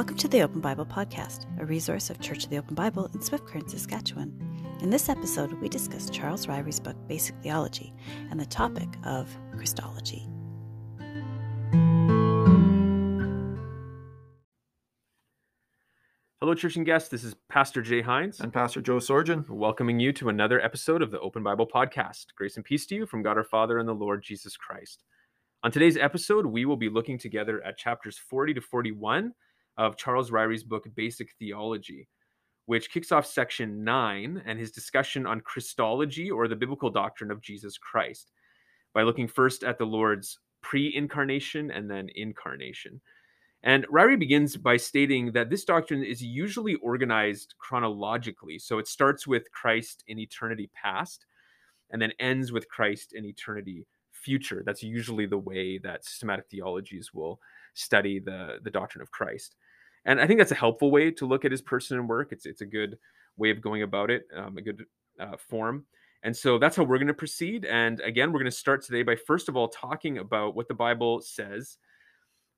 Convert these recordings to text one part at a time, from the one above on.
Welcome to the Open Bible Podcast, a resource of Church of the Open Bible in Swift Current, Saskatchewan. In this episode, we discuss Charles Ryrie's book, Basic Theology, and the topic of Christology. Hello, church and guests. This is Pastor Jay Hines and Pastor Joe Sorgen, welcoming you to another episode of the Open Bible Podcast. Grace and peace to you from God our Father and the Lord Jesus Christ. On today's episode, we will be looking together at chapters 40 to 41 of Charles Ryrie's book, Basic Theology, which kicks off section 9 and his discussion on Christology or the biblical doctrine of Jesus Christ by looking first at the Lord's pre incarnation and then incarnation. And Ryrie begins by stating that this doctrine is usually organized chronologically. So it starts with Christ in eternity past and then ends with Christ in eternity future. That's usually the way that systematic theologies will study the, the doctrine of Christ. And I think that's a helpful way to look at his person and work. It's, it's a good way of going about it, um, a good uh, form. And so that's how we're going to proceed. And again, we're going to start today by first of all talking about what the Bible says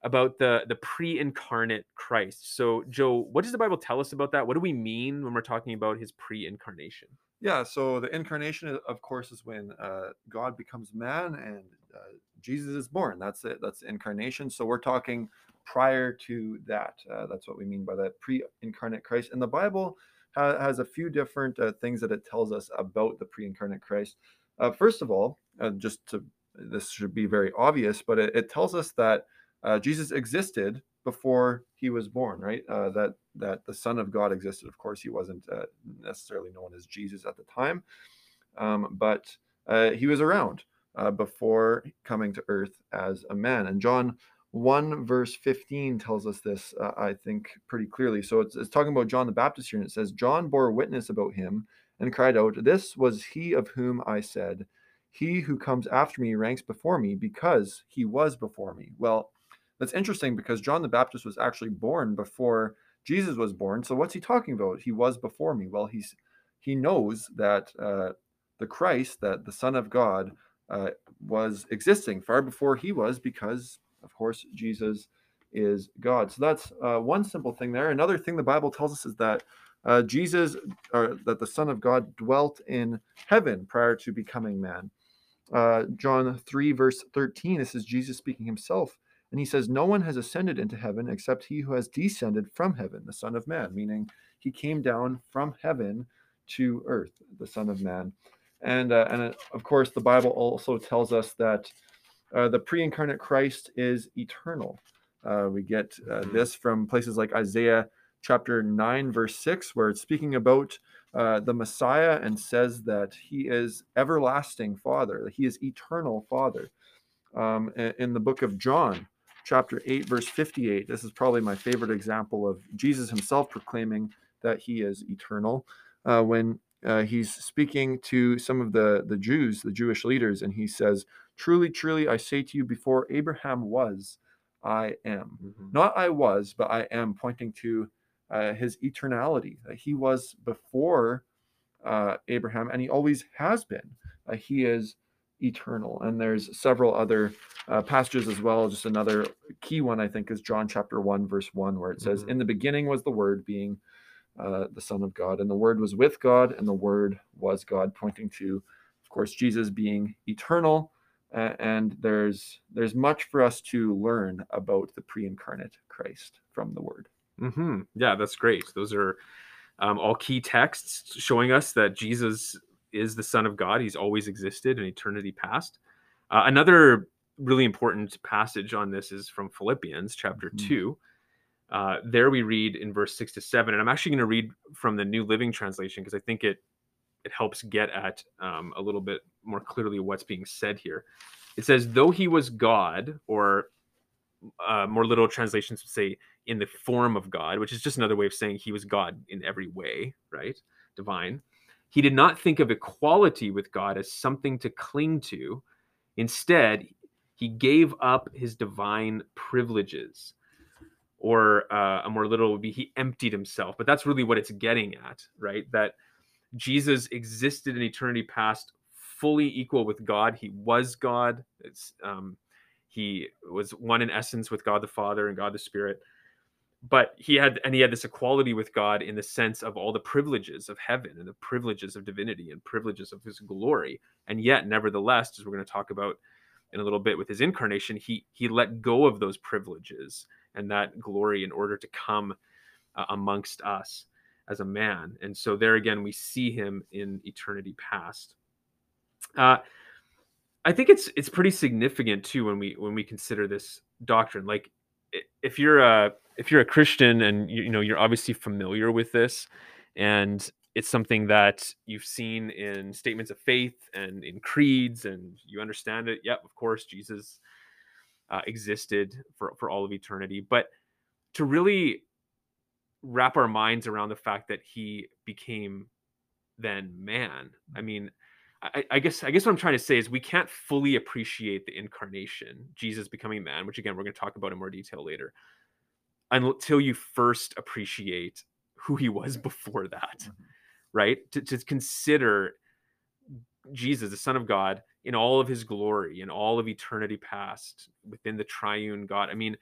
about the the pre-incarnate Christ. So, Joe, what does the Bible tell us about that? What do we mean when we're talking about his pre-incarnation? Yeah, so the incarnation, of course, is when uh, God becomes man and uh, Jesus is born. That's it. That's incarnation. So we're talking prior to that. Uh, that's what we mean by that pre-incarnate Christ. And the Bible ha- has a few different uh, things that it tells us about the pre-incarnate Christ. Uh, first of all, uh, just to this should be very obvious, but it, it tells us that Jesus existed before he was born, right? Uh, that that the Son of God existed. Of course, he wasn't uh, necessarily known as Jesus at the time, um, but uh, he was around uh, before coming to earth as a man. And John 1 verse 15 tells us this, uh, I think, pretty clearly. So it's, it's talking about John the Baptist here, and it says, John bore witness about him and cried out, This was he of whom I said, He who comes after me ranks before me because he was before me. Well, that's interesting because John the Baptist was actually born before Jesus was born. So what's he talking about? He was before me. Well, he's he knows that uh, the Christ, that the Son of God, uh, was existing far before he was, because of course Jesus is God. So that's uh, one simple thing there. Another thing the Bible tells us is that uh, Jesus, or that the Son of God, dwelt in heaven prior to becoming man. Uh, John 3, verse 13, this is Jesus speaking himself. And he says, No one has ascended into heaven except he who has descended from heaven, the Son of Man, meaning he came down from heaven to earth, the Son of Man. And, uh, and uh, of course, the Bible also tells us that uh, the pre incarnate Christ is eternal. Uh, we get uh, mm-hmm. this from places like Isaiah chapter 9, verse 6, where it's speaking about uh, the Messiah and says that he is everlasting Father, that he is eternal Father. Um, in the book of John, chapter 8, verse 58. This is probably my favorite example of Jesus himself proclaiming that he is eternal. Uh, when uh, he's speaking to some of the, the Jews, the Jewish leaders, and he says, Truly, truly, I say to you, before Abraham was, I am. Mm-hmm. Not I was, but I am, pointing to uh, his eternality. That he was before uh, Abraham, and he always has been. Uh, he is eternal. And there's several other uh, passages as well. Just another key one, I think, is John chapter 1, verse 1, where it says, mm-hmm. In the beginning was the Word, being uh, the Son of God, and the Word was with God, and the Word was God, pointing to, of course, Jesus being eternal. Uh, and there's there's much for us to learn about the pre-incarnate Christ from the Word. Mm-hmm. Yeah, that's great. Those are um, all key texts showing us that Jesus is the Son of God. He's always existed in eternity past. Uh, another really important passage on this is from Philippians chapter mm-hmm. 2. Uh, there we read in verse 6 to 7. And I'm actually going to read from the New Living Translation because I think it it helps get at um, a little bit more clearly what's being said here. It says, though he was God, or uh, more literal translations would say in the form of God, which is just another way of saying he was God in every way, right? Divine. He did not think of equality with God as something to cling to. Instead, he gave up his divine privileges. Or uh, a more literal would be he emptied himself. But that's really what it's getting at, right? That Jesus existed in eternity past fully equal with God. He was God. Um, he was one in essence with God the Father and God the Spirit. but he had and he had this equality with god in the sense of all the privileges of heaven and the privileges of divinity and privileges of his glory and yet nevertheless as we're going to talk about in a little bit with his incarnation he he let go of those privileges and that glory in order to come uh, amongst us as a man and so there again we see him in eternity past uh, i think it's it's pretty significant too when we when we consider this doctrine like if you're a if you're a Christian and you, you know you're obviously familiar with this, and it's something that you've seen in statements of faith and in creeds, and you understand it. Yep, of course, Jesus uh, existed for for all of eternity. But to really wrap our minds around the fact that he became then man, I mean, I, I, guess I guess what I'm trying to say is we can't fully appreciate the incarnation, Jesus becoming man, which again we're going to talk about in more detail later, until you first appreciate who he was before that, mm-hmm. right? To, to consider Jesus, the Son of God, in all of his glory, in all of eternity past, within the triune God. I mean,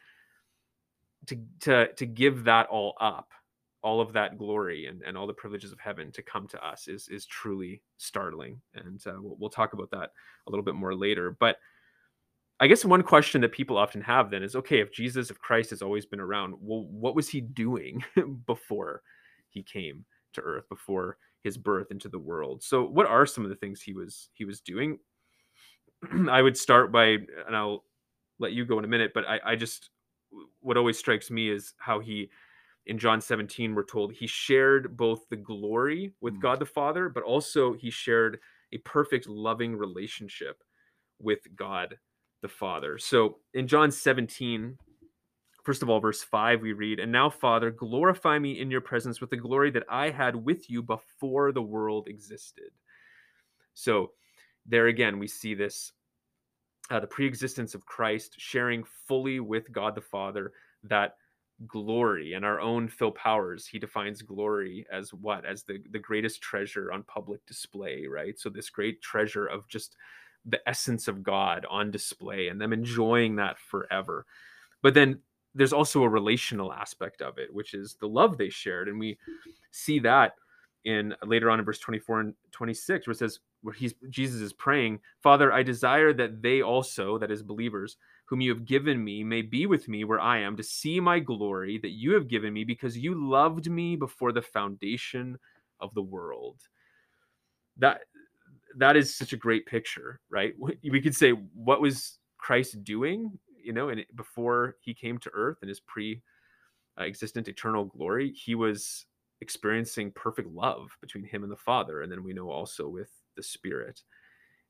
to to to give that all up all of that glory and, and all the privileges of heaven to come to us is is truly startling. And uh, we'll, we'll talk about that a little bit more later. But i guess one question that people often have then is okay if jesus if christ has always been around well what was he doing before he came to earth before his birth into the world? So what are some of the things he was he was doing i would start by and i'll let you go in a minute but i i just what always strikes me is how he in John 17, we're told he shared both the glory with mm. God the Father, but also he shared a perfect loving relationship with God the Father. So in John 17, first of all, verse 5, we read, And now, Father, glorify me in your presence with the glory that I had with you before the world existed. So there again, we see this uh, the pre-existence of Christ sharing fully with God the Father that glory and our own Phil Powers, he defines glory as what? As the, the greatest treasure on public display, right? So this great treasure of just the essence of God on display and them enjoying that forever. But then there's also a relational aspect of it, which is the love they shared. And we see that in uh, later on in verse 24 and 26, where it says, where he's Jesus is praying, Father, I desire that they also, that is believers, whom you have given me may be with me where I am to see my glory that you have given me because you loved me before the foundation of the world. That that is such a great picture, right? We could say what was Christ doing, you know, and before he came to earth in his pre uh, existent eternal glory, he was experiencing perfect love between him and the Father and then we know also with the Spirit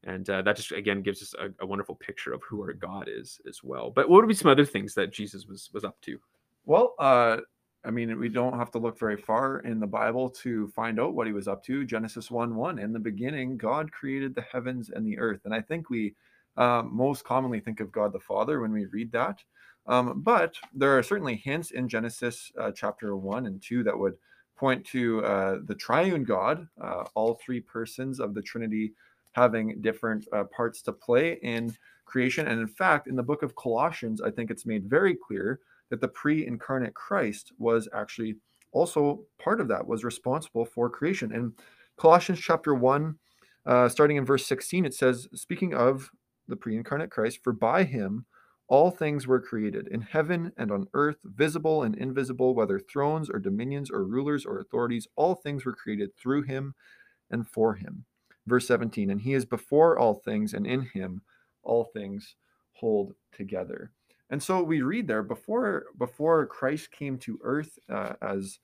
and uh, that just again gives us a, a, wonderful picture of who our God is as well. But what would be some other things that Jesus was was up to? Well, uh, I mean, we don't have to look very far in the Bible to find out what he was up to. Genesis one one. In the beginning, God created the heavens and the earth, and I think we um, most commonly think of God the Father when we read that. Um, but there are certainly hints in Genesis uh, chapter one and two that would point to uh, the triune God, uh, all three persons of the Trinity having different uh, parts to play in creation. And in fact, in the book of Colossians, I think it's made very clear that the pre incarnate Christ was actually also part of that, was responsible for creation. In Colossians chapter 1, uh, starting in verse 16, it says, speaking of the pre incarnate Christ, for by him all things were created in heaven and on earth, visible and invisible, whether thrones or dominions or rulers or authorities, all things were created through him and for him. Verse 17, and he is before all things, and in him all things hold together. And so we read there before before Christ came to earth uh, as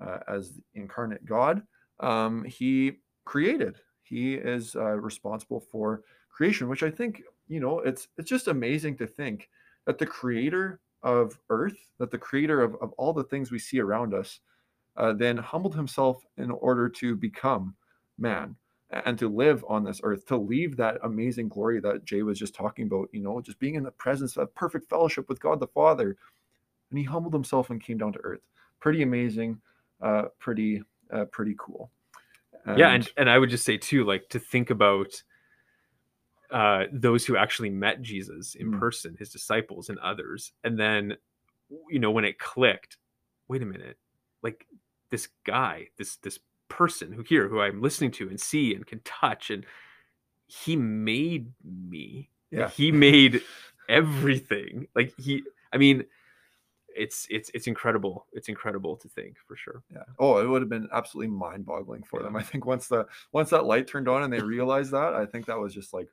uh, as incarnate God, um, he created. He is uh, responsible for creation, which I think you know it's it's just amazing to think that the creator of earth, that the creator of, of all the things we see around us, uh, then humbled himself in order to become man and to live on this earth, to leave that amazing glory that Jay was just talking about, you know, just being in the presence of perfect fellowship with God the Father. And he humbled himself and came down to earth. Pretty amazing, uh, pretty, uh, pretty cool. And, yeah, and and I would just say too, like to think about uh, those who actually met Jesus in mm. person, his disciples and others, and then you know when it clicked, wait a minute, like this guy, this this person who here who I'm listening to and see and can touch and he made me. Yeah. He made everything. Like he I mean it's it's it's incredible. It's incredible to think for sure. Yeah. Oh, it would have been absolutely mind-boggling for Yeah. them. I think once the once that light turned on and they realized that, I think that was just like,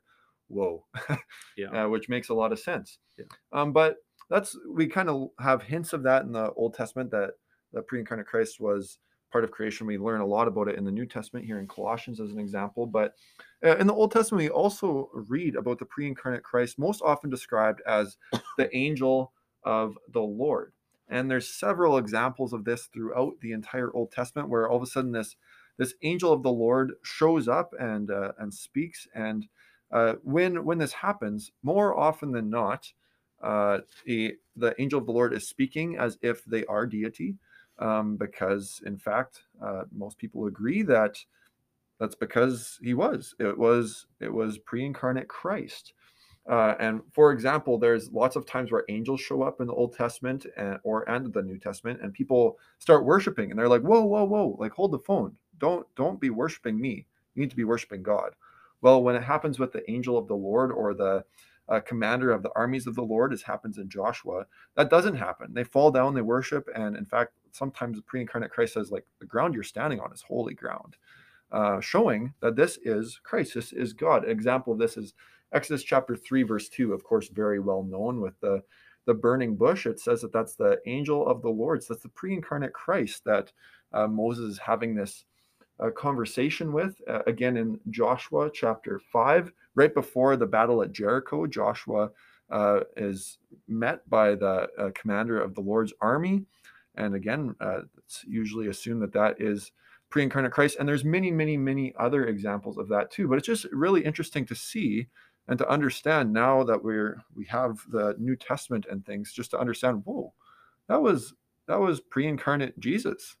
whoa. Yeah. uh, which makes a lot of sense. Yeah. Um, but that's we kind of have hints of that in the Old Testament that the pre-incarnate Christ was part of creation. We learn a lot about it in the New Testament here in Colossians as an example. But uh, in the Old Testament, we also read about the pre-incarnate Christ, most often described as the angel of the Lord. And there's several examples of this throughout the entire Old Testament, where all of a sudden this this angel of the Lord shows up and uh, and speaks. And uh, when when this happens, more often than not, uh, the the angel of the Lord is speaking as if they are deity, um, because in fact, uh, most people agree that that's because he was. It was it was pre-incarnate Christ. Uh, and for example, there's lots of times where angels show up in the Old Testament and, or and the New Testament, and people start worshiping, and they're like, "Whoa, whoa, whoa! Like, hold the phone! Don't don't be worshiping me. You need to be worshiping God." Well, when it happens with the angel of the Lord or the uh, commander of the armies of the Lord, as happens in Joshua, that doesn't happen. They fall down, they worship, and in fact, sometimes the pre-incarnate Christ says, "Like the ground you're standing on is holy ground," uh, showing that this is Christ. This is God. An example of this is Exodus chapter 3, verse 2, of course, very well known with the, the burning bush. It says that that's the angel of the Lord. So that's the pre incarnate Christ that uh, Moses is having this uh, conversation with. Uh, again, in Joshua chapter 5, right before the battle at Jericho, Joshua uh, is met by the uh, commander of the Lord's army. And again, uh, it's usually assumed that that is pre incarnate Christ. And there's many, many, many other examples of that too. But it's just really interesting to see and to understand now that we're we have the New Testament and things, just to understand, whoa, that was that was pre-incarnate Jesus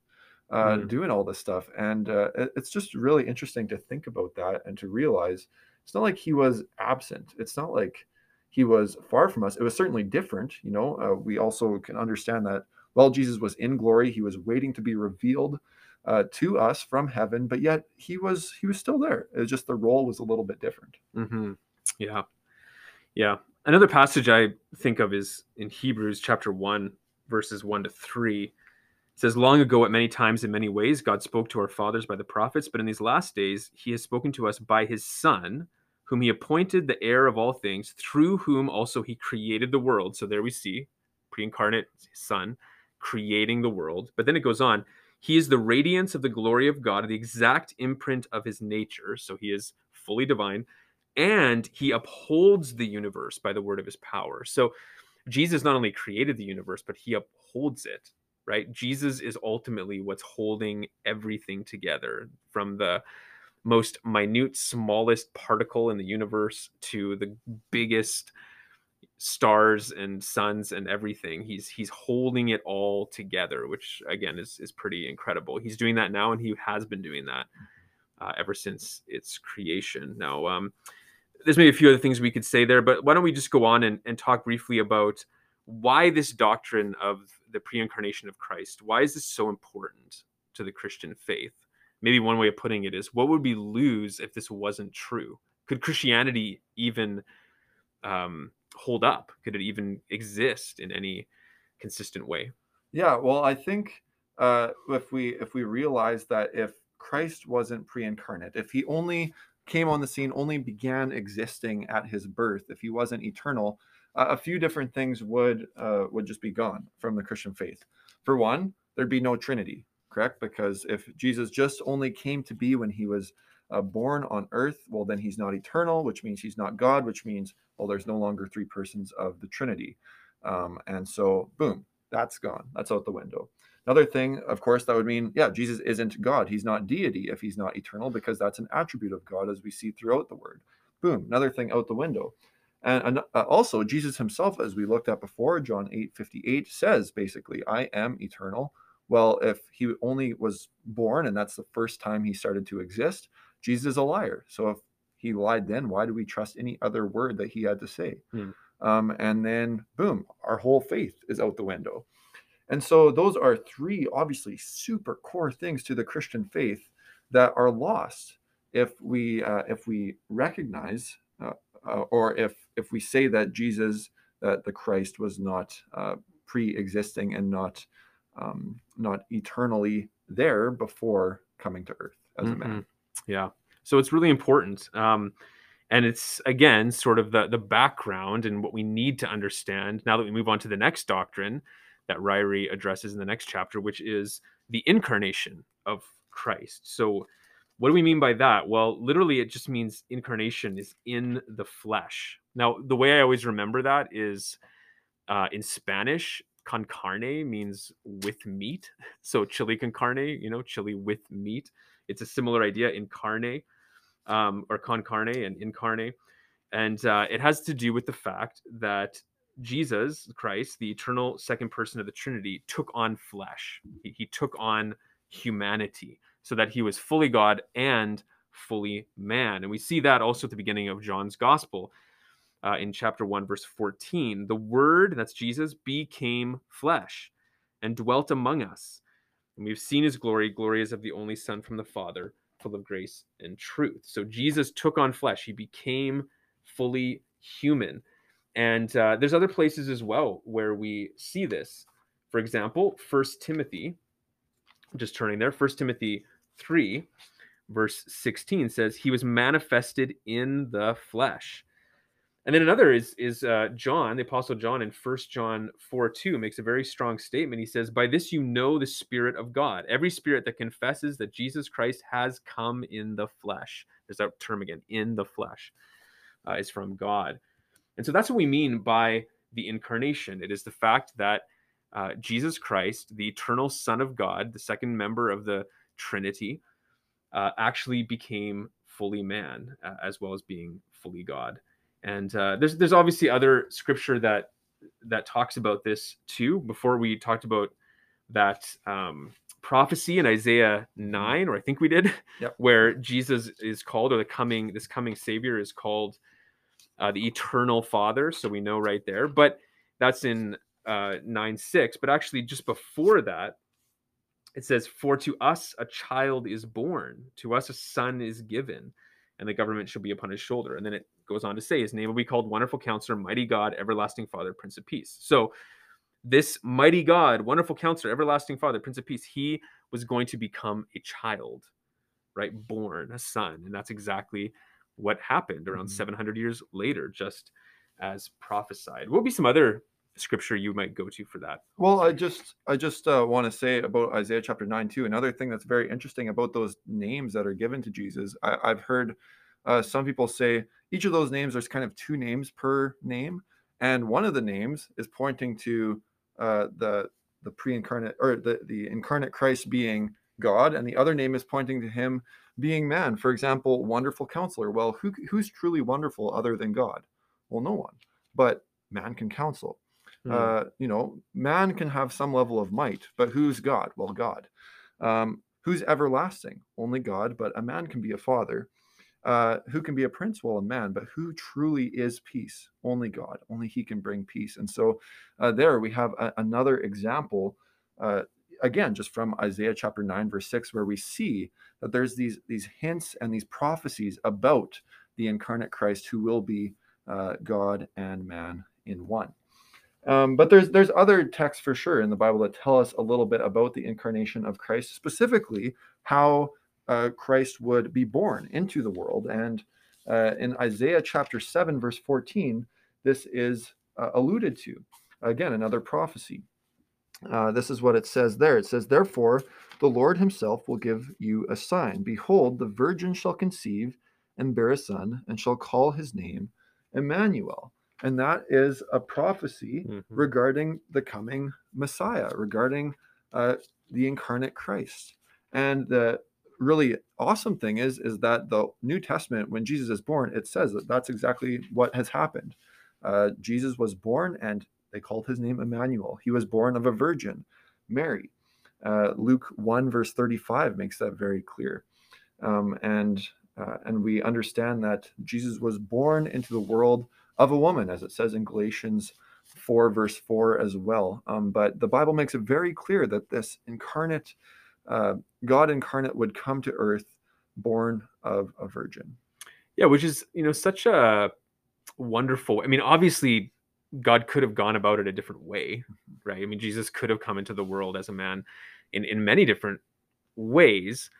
uh, Mm. doing all this stuff, and uh, it- it's just really interesting to think about that and to realize it's not like he was absent. It's not like he was far from us. It was certainly different. You know, uh, we also can understand that while Jesus was in glory, he was waiting to be revealed uh, to us from heaven, but yet he was he was still there. It was just the role was a little bit different. hmm Yeah. Yeah. Another passage I think of is in Hebrews chapter 1, verses 1 to 3. It says, Long ago, at many times, in many ways, God spoke to our fathers by the prophets, but in these last days, he has spoken to us by his Son, whom he appointed the heir of all things, through whom also he created the world. So there we see pre incarnate Son creating the world. But then it goes on, he is the radiance of the glory of God, the exact imprint of his nature. So he is fully divine and he upholds the universe by the word of his power. So Jesus not only created the universe, but he upholds it, right? Jesus is ultimately what's holding everything together from the most minute, smallest particle in the universe to the biggest stars and suns and everything. He's he's holding it all together, which again is is pretty incredible. He's doing that now, and he has been doing that uh, ever since its creation. Now, um, there's maybe a few other things we could say there, but why don't we just go on and, and talk briefly about why this doctrine of the pre-incarnation of Christ? Why is this so important to the Christian faith? Maybe one way of putting it is, what would we lose if this wasn't true? Could Christianity even um, hold up? Could it even exist in any consistent way? Yeah, well, I think uh, if we if we realize that if Christ wasn't pre-incarnate, if he only came on the scene, only began existing at his birth, if he wasn't eternal, a few different things would uh, would just be gone from the Christian faith. For one, there'd be no Trinity, correct? Because if Jesus just only came to be when he was uh, born on earth, well, then he's not eternal, which means he's not God, which means well, there's no longer three persons of the Trinity, um, and so boom, that's gone. That's out the window. Another thing, of course, that would mean, yeah, Jesus isn't God. He's not deity if he's not eternal, because that's an attribute of God as we see throughout the word. Boom, another thing out the window. And, and uh, also, Jesus himself, as we looked at before, John 8 58 says basically, I am eternal. Well, if he only was born and that's the first time he started to exist, Jesus is a liar. So if he lied then, why do we trust any other word that he had to say? Hmm. Um, and then, boom, our whole faith is out the window. And so those are three obviously super core things to the Christian faith that are lost if we uh, if we recognize uh, or if if we say that Jesus that the Christ was not uh, pre-existing and not um, not eternally there before coming to earth as mm-hmm. a man. Yeah. So it's really important. Um, and it's again sort of the the background and what we need to understand now that we move on to the next doctrine that Ryrie addresses in the next chapter, which is the incarnation of Christ. So what do we mean by that? Well, literally, it just means incarnation is in the flesh. Now, the way I always remember that is uh, in Spanish, con carne means with meat. So chili con carne, you know, chili with meat. It's a similar idea in carne um, or con carne and incarne. And uh, it has to do with the fact that Jesus Christ, the eternal second person of the Trinity, took on flesh. He, he took on humanity so that he was fully God and fully man. And we see that also at the beginning of John's gospel uh, in chapter 1, verse 14. The Word, that's Jesus, became flesh and dwelt among us. And we've seen his glory. Glory is of the only Son from the Father, full of grace and truth. So Jesus took on flesh, he became fully human. And uh, there's other places as well where we see this. For example, First Timothy, just turning there, First Timothy 3, verse 16 says, He was manifested in the flesh and then another is is uh, John, the Apostle John, in First John four two makes a very strong statement. He says, "By this you know the Spirit of God. Every spirit that confesses that Jesus Christ has come in the flesh. There's that term again, in the flesh, uh, is from God." And so that's what we mean by the incarnation. It is the fact that uh, Jesus Christ, the eternal Son of God, the second member of the Trinity, uh, actually became fully man uh, as well as being fully God. And uh, there's there's obviously other scripture that that talks about this too. Before we talked about that um, prophecy in Isaiah nine, or I think we did, yep. where Jesus is called, or the coming this coming Savior is called uh, the Eternal Father. So we know right there, but that's in uh, nine six. But actually, just before that, it says, "For to us a child is born, to us a son is given." and the government shall be upon his shoulder. And then it goes on to say, His name will be called Wonderful Counselor, Mighty God, Everlasting Father, Prince of Peace. So, this mighty God, Wonderful Counselor, Everlasting Father, Prince of Peace, he was going to become a child, right? Born, a son. And that's exactly what happened around mm-hmm. 700 years later, just as prophesied. What would be some other scripture you might go to for that. Well i just i just uh, want to say about isaiah chapter 9 too another thing that's very interesting about those names that are given to jesus I, have heard uh, some people say each of those names there's kind of two names per name and one of the names is pointing to uh, the the pre-incarnate or the, the incarnate christ being god and the other name is pointing to him being man. For example wonderful counselor. Well who, who's truly wonderful other than god? Well no one but man can counsel mm. uh, you know man can have some level of might but who's god well god um, who's everlasting only god but a man can be a father uh, who can be a prince? Well, a man, but who truly is peace? Only God. Only He can bring peace. And so uh, there we have a, another example, uh, again, just from Isaiah chapter 9, verse 6, where we see that there's these, these hints and these prophecies about the incarnate Christ who will be uh, God and man in one. Um, but there's there's other texts for sure in the Bible that tell us a little bit about the incarnation of Christ, specifically how uh, Christ would be born into the world. And uh, in Isaiah chapter 7, verse 14, this is uh, alluded to. Again, another prophecy. Uh, this is what it says there. It says, Therefore, the Lord himself will give you a sign. Behold, the virgin shall conceive and bear a son, and shall call his name Emmanuel. And that is a prophecy mm-hmm. regarding the coming Messiah, regarding uh, the incarnate Christ. And the really awesome thing is is that the New Testament, when Jesus is born, it says that that's exactly what has happened. Uh, Jesus was born, and they called his name Emmanuel. He was born of a virgin, Mary. Uh, Luke one verse thirty five makes that very clear, um, and uh, and we understand that Jesus was born into the world of a woman, as it says in Galatians 4, verse 4 as well. Um, but the Bible makes it very clear that this incarnate, uh, God incarnate would come to earth born of a virgin. Yeah, which is, you know, such a wonderful. I mean, obviously, God could have gone about it a different way, Mm-hmm. right? I mean, Jesus could have come into the world as a man in, in many different ways,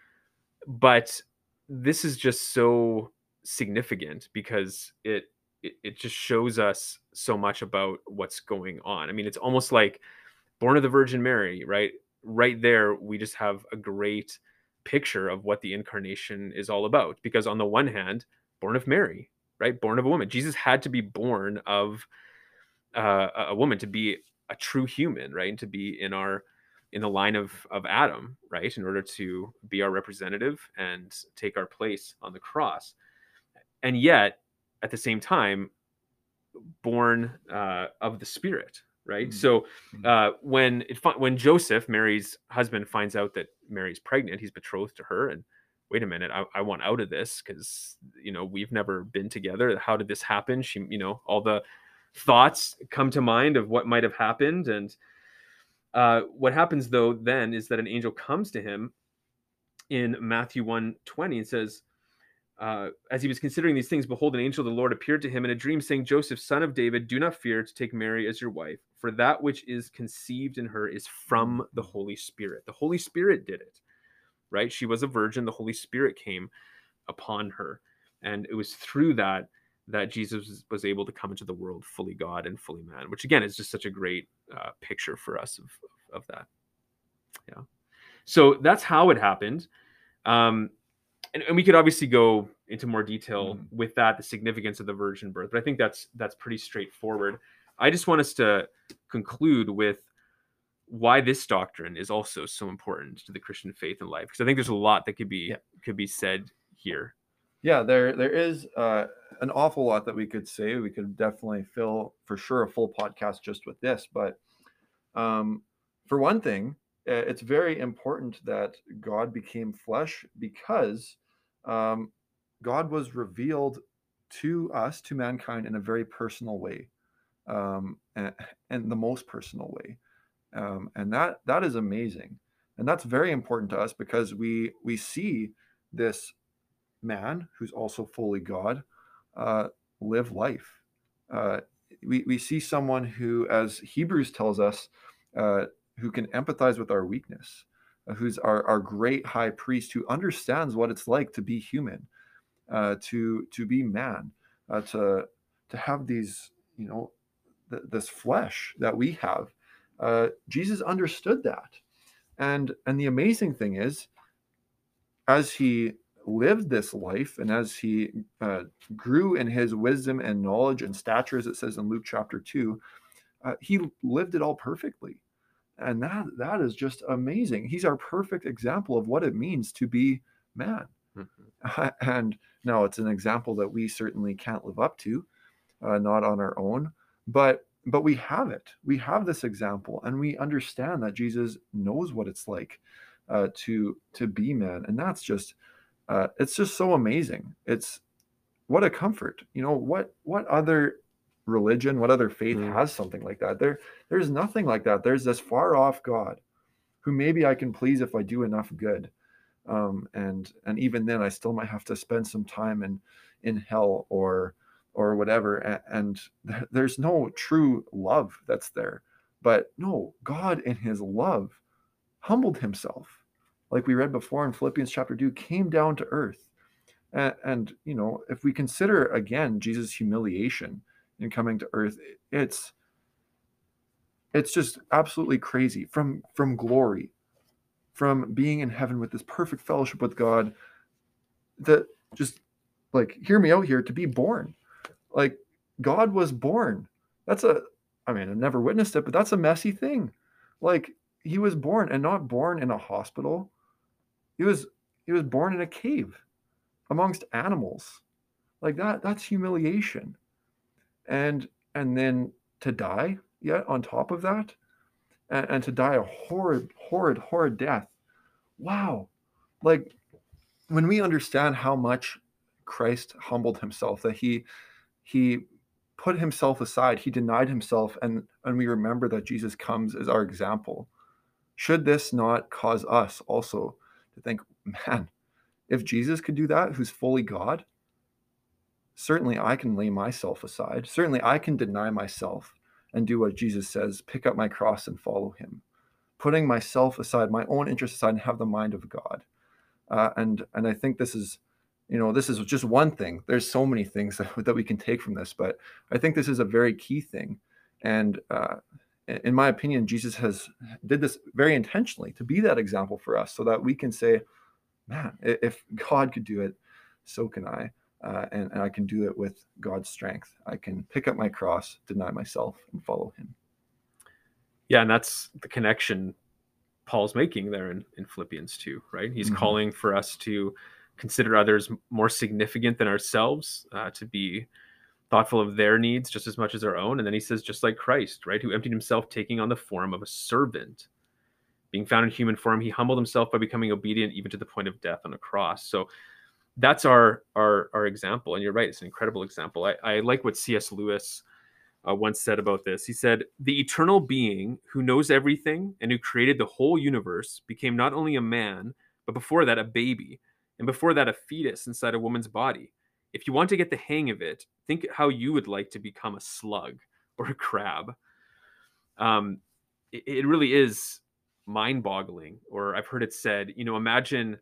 but this is just so significant because it, it it just shows us so much about what's going on. I mean, it's almost like born of the Virgin Mary, right? Right there, we just have a great picture of what the incarnation is all about. Because on the one hand, born of Mary, right? Born of a woman. Jesus had to be born of uh, a woman to be a true human, right? And to be in our in the line of of Adam, right? In order to be our representative and take our place on the cross. And yet, at the same time, born uh, of the Spirit, right? Mm. So Mm. uh, when it when Joseph, Mary's husband, finds out that Mary's pregnant, he's betrothed to her, and wait a minute, I, I want out of this because you know we've never been together. How did this happen? She, you know, all the thoughts come to mind of what might have happened, and uh, what happens though then is that an angel comes to him in Matthew 1 20 and says, uh, as he was considering these things, behold, an angel of the Lord appeared to him in a dream, saying, Joseph, son of David, do not fear to take Mary as your wife, for that which is conceived in her is from the Holy Spirit. The Holy Spirit did it, right? She was a virgin. The Holy Spirit came upon her. And it was through that that Jesus was- able to come into the world fully God and fully man, which again is just such a great uh, picture for us of, of that. Yeah. So that's how it happened. Um, and, and we could obviously go into more detail Mhm. with that, the significance of the virgin birth, but I think that's that's pretty straightforward. I just want us to conclude with why this doctrine is also so important to the Christian faith and life, because I think there's a lot that could be Yeah. could be said here. Yeah, there there is uh, an awful lot that we could say. We could definitely fill for sure a full podcast just with this. But um, for one thing, uh, it's very important that God became flesh because um, God was revealed to us, to mankind, in a very personal way, um, and, and the most personal way, um, and that that is amazing, and that's very important to us because we we see this man who's also fully God uh, live life. Uh, we, we see someone who, as Hebrews tells us, uh, who can empathize with our weakness, who's our, our great high priest who understands what it's like to be human, uh, to to be man, uh, to to have these you know th- this flesh that we have. Uh, Jesus understood that, and and the amazing thing is, as he lived this life and as he uh, grew in his wisdom and knowledge and stature, as it says in Luke chapter 2, uh, he lived it all perfectly. And that that is just amazing. He's our perfect example of what it means to be man. Mhm. and now it's an example that we certainly can't live up to, uh, not on our own, but but we have it. We have this example, and we understand that Jesus knows what it's like uh, to to be man, and that's just uh, it's just so amazing. It's what a comfort. You know what what other religion, what other faith Mm. has something like that? There there's nothing like that. There's this far off God, who maybe I can please if I do enough good, um, and and even then I still might have to spend some time in in hell or or whatever. a- And, there's no true love that's there. But no, God in His love humbled Himself like we read before in Philippians chapter 2, came down to earth. And, and, you know, if we consider again Jesus' humiliation in coming to earth, it's it's just absolutely crazy from from glory, from being in heaven with this perfect fellowship with God, that just like hear me out here to be born. Like God was born. That's a I mean, I've never witnessed it, but that's a messy thing. Like he was born and not born in a hospital. He was he was born in a cave amongst animals. Like that that's humiliation. And and then to die yet on top of that and, and to die a horrid horrid horrid death. Wow. Like when we understand how much Christ humbled himself that he he put himself aside. He denied himself, and, and we remember that Jesus comes as our example. Should this not cause us also to think, man, if Jesus could do that, who's fully God, certainly I can lay myself aside. Certainly I can deny myself and do what Jesus says pick up my cross and follow him. Putting myself aside, my own interests aside, and have the mind of God. Uh, and and I think this is, you know, this is just one thing. There's so many things that, that we can take from this, but I think this is a very key thing. And uh, in my opinion, Jesus has did this very intentionally to be that example for us, so that we can say, man, if God could do it, so can I. Uh, and, and I can do it with God's strength. I can pick up my cross, deny myself, and follow Him. Yeah, and that's the connection Paul's making there in, in Philippians 2, right? He's mm-hmm. calling for us to consider others more significant than ourselves, uh, to be thoughtful of their needs just as much as our own. And then he says, just like Christ, right, who emptied himself, taking on the form of a servant. Being found in human form, he humbled himself by becoming obedient even to the point of death on a cross. So that's our our our example. And you're right, it's an incredible example. I, I like what C.S. Lewis uh, once said about this. He said, The eternal being who knows everything and who created the whole universe became not only a man, but before that, a baby, and before that, a fetus inside a woman's body. If you want to get the hang of it, think how you would like to become a slug or a crab. Um, it, it really is mind boggling. Or I've heard it said, you know, imagine.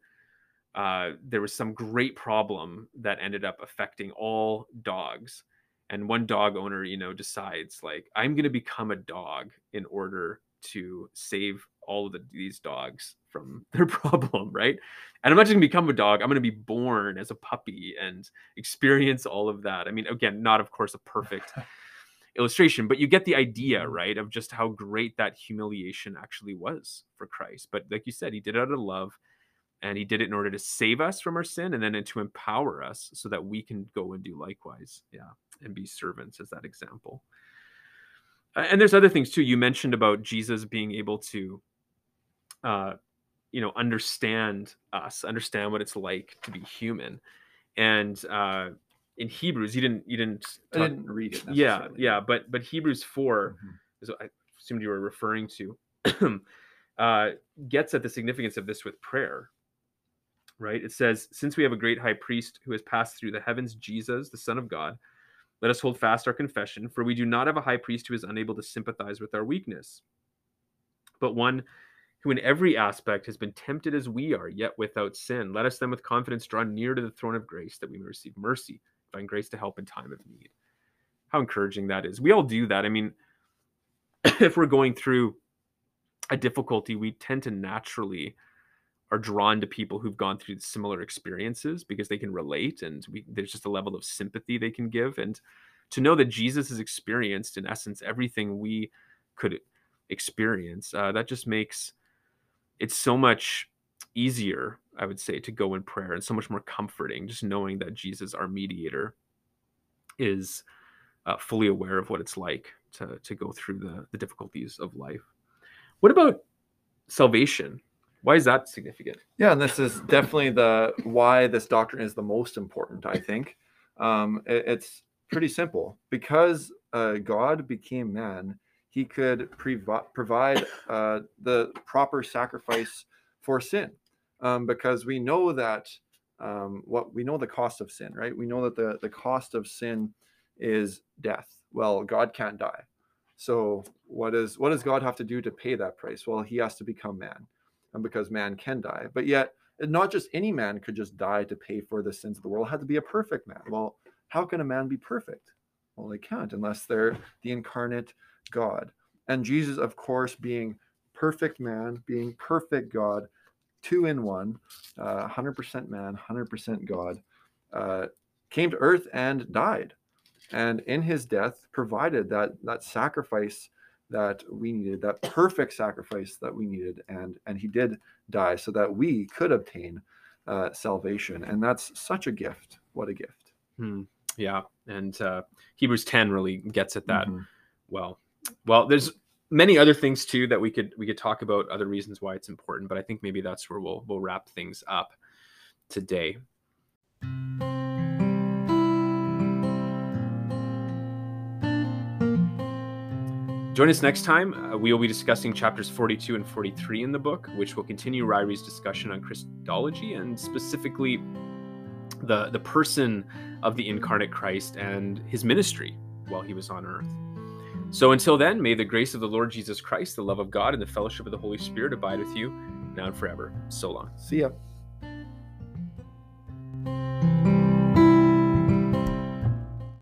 Uh, there was some great problem that ended up affecting all dogs. And one dog owner you know decides like i'm going to become a dog in order to save all of the, these dogs from their problem right? And i'm not just going to become a dog i'm going to be born as a puppy and experience all of that. I mean again not of course a perfect illustration but you get the idea mm-hmm. right of just how great that humiliation actually was for christ. But like you said he did it out of love and he did it in order to save us from our sin and then to empower us so that we can go and do likewise. Yeah and be servants as that example. And there's other things too. You mentioned about jesus being able to uh you know understand us understand what it's like to be human. And uh in hebrews you didn't you didn't, talk, I didn't read it yeah yeah but but hebrews 4 mm-hmm. is i assumed you were referring to uh gets at the significance of this with prayer right? It says, Since we have a great high priest who has passed through the heavens, Jesus, the Son of God, let us hold fast our confession, for we do not have a high priest who is unable to sympathize with our weakness, but one who in every aspect has been tempted as we are, yet without sin. Let us then with confidence draw near to the throne of grace that we may receive mercy, find grace to help in time of need. How encouraging that is. We all do that. I mean, if we're going through a difficulty, we tend to naturally are drawn to people who've gone through similar experiences because they can relate and we, there's just a level of sympathy they can give. And to know that jesus has experienced in essence everything we could experience uh, that just makes it so much easier i would say to go in prayer and so much more comforting just knowing that jesus our mediator is uh, fully aware of what it's like to, to go through the, the difficulties of life. What about salvation why is that significant? Yeah, and this is definitely the why this doctrine is the most important. I think um, it, it's pretty simple because uh, God became man. He could provide uh, the proper sacrifice for sin, um, because we know that um, what we know the cost of sin, right? We know that the the cost of sin is death. Well, God can't die. So what is what does God have to do to pay that price? Well, he has to become man and because man can die. But yet, not just any man could just die to pay for the sins of the world. It had to be a perfect man. Well, how can a man be perfect? Well, they can't unless they're the incarnate God. And Jesus, of course, being perfect man, being perfect God, two in one, uh, 100% man, 100% God, uh, came to earth and died. And in his death, provided that that sacrifice that we needed, that perfect sacrifice that we needed, and and he did die so that we could obtain uh, salvation, and that's such a gift. What a gift! Hmm. Yeah, and uh, Hebrews ten really gets at that mm-hmm. well. Well, there's many other things too that we could we could talk about other reasons why it's important, but I think maybe that's where we'll we'll wrap things up today. Join us next time. Uh, we will be discussing chapters 42 and 43 in the book, which will continue Ryrie's discussion on Christology and specifically the, the person of the incarnate Christ and his ministry while he was on earth. So until then, may the grace of the Lord Jesus Christ, the love of God, and the fellowship of the Holy Spirit abide with you now and forever. So long. See ya.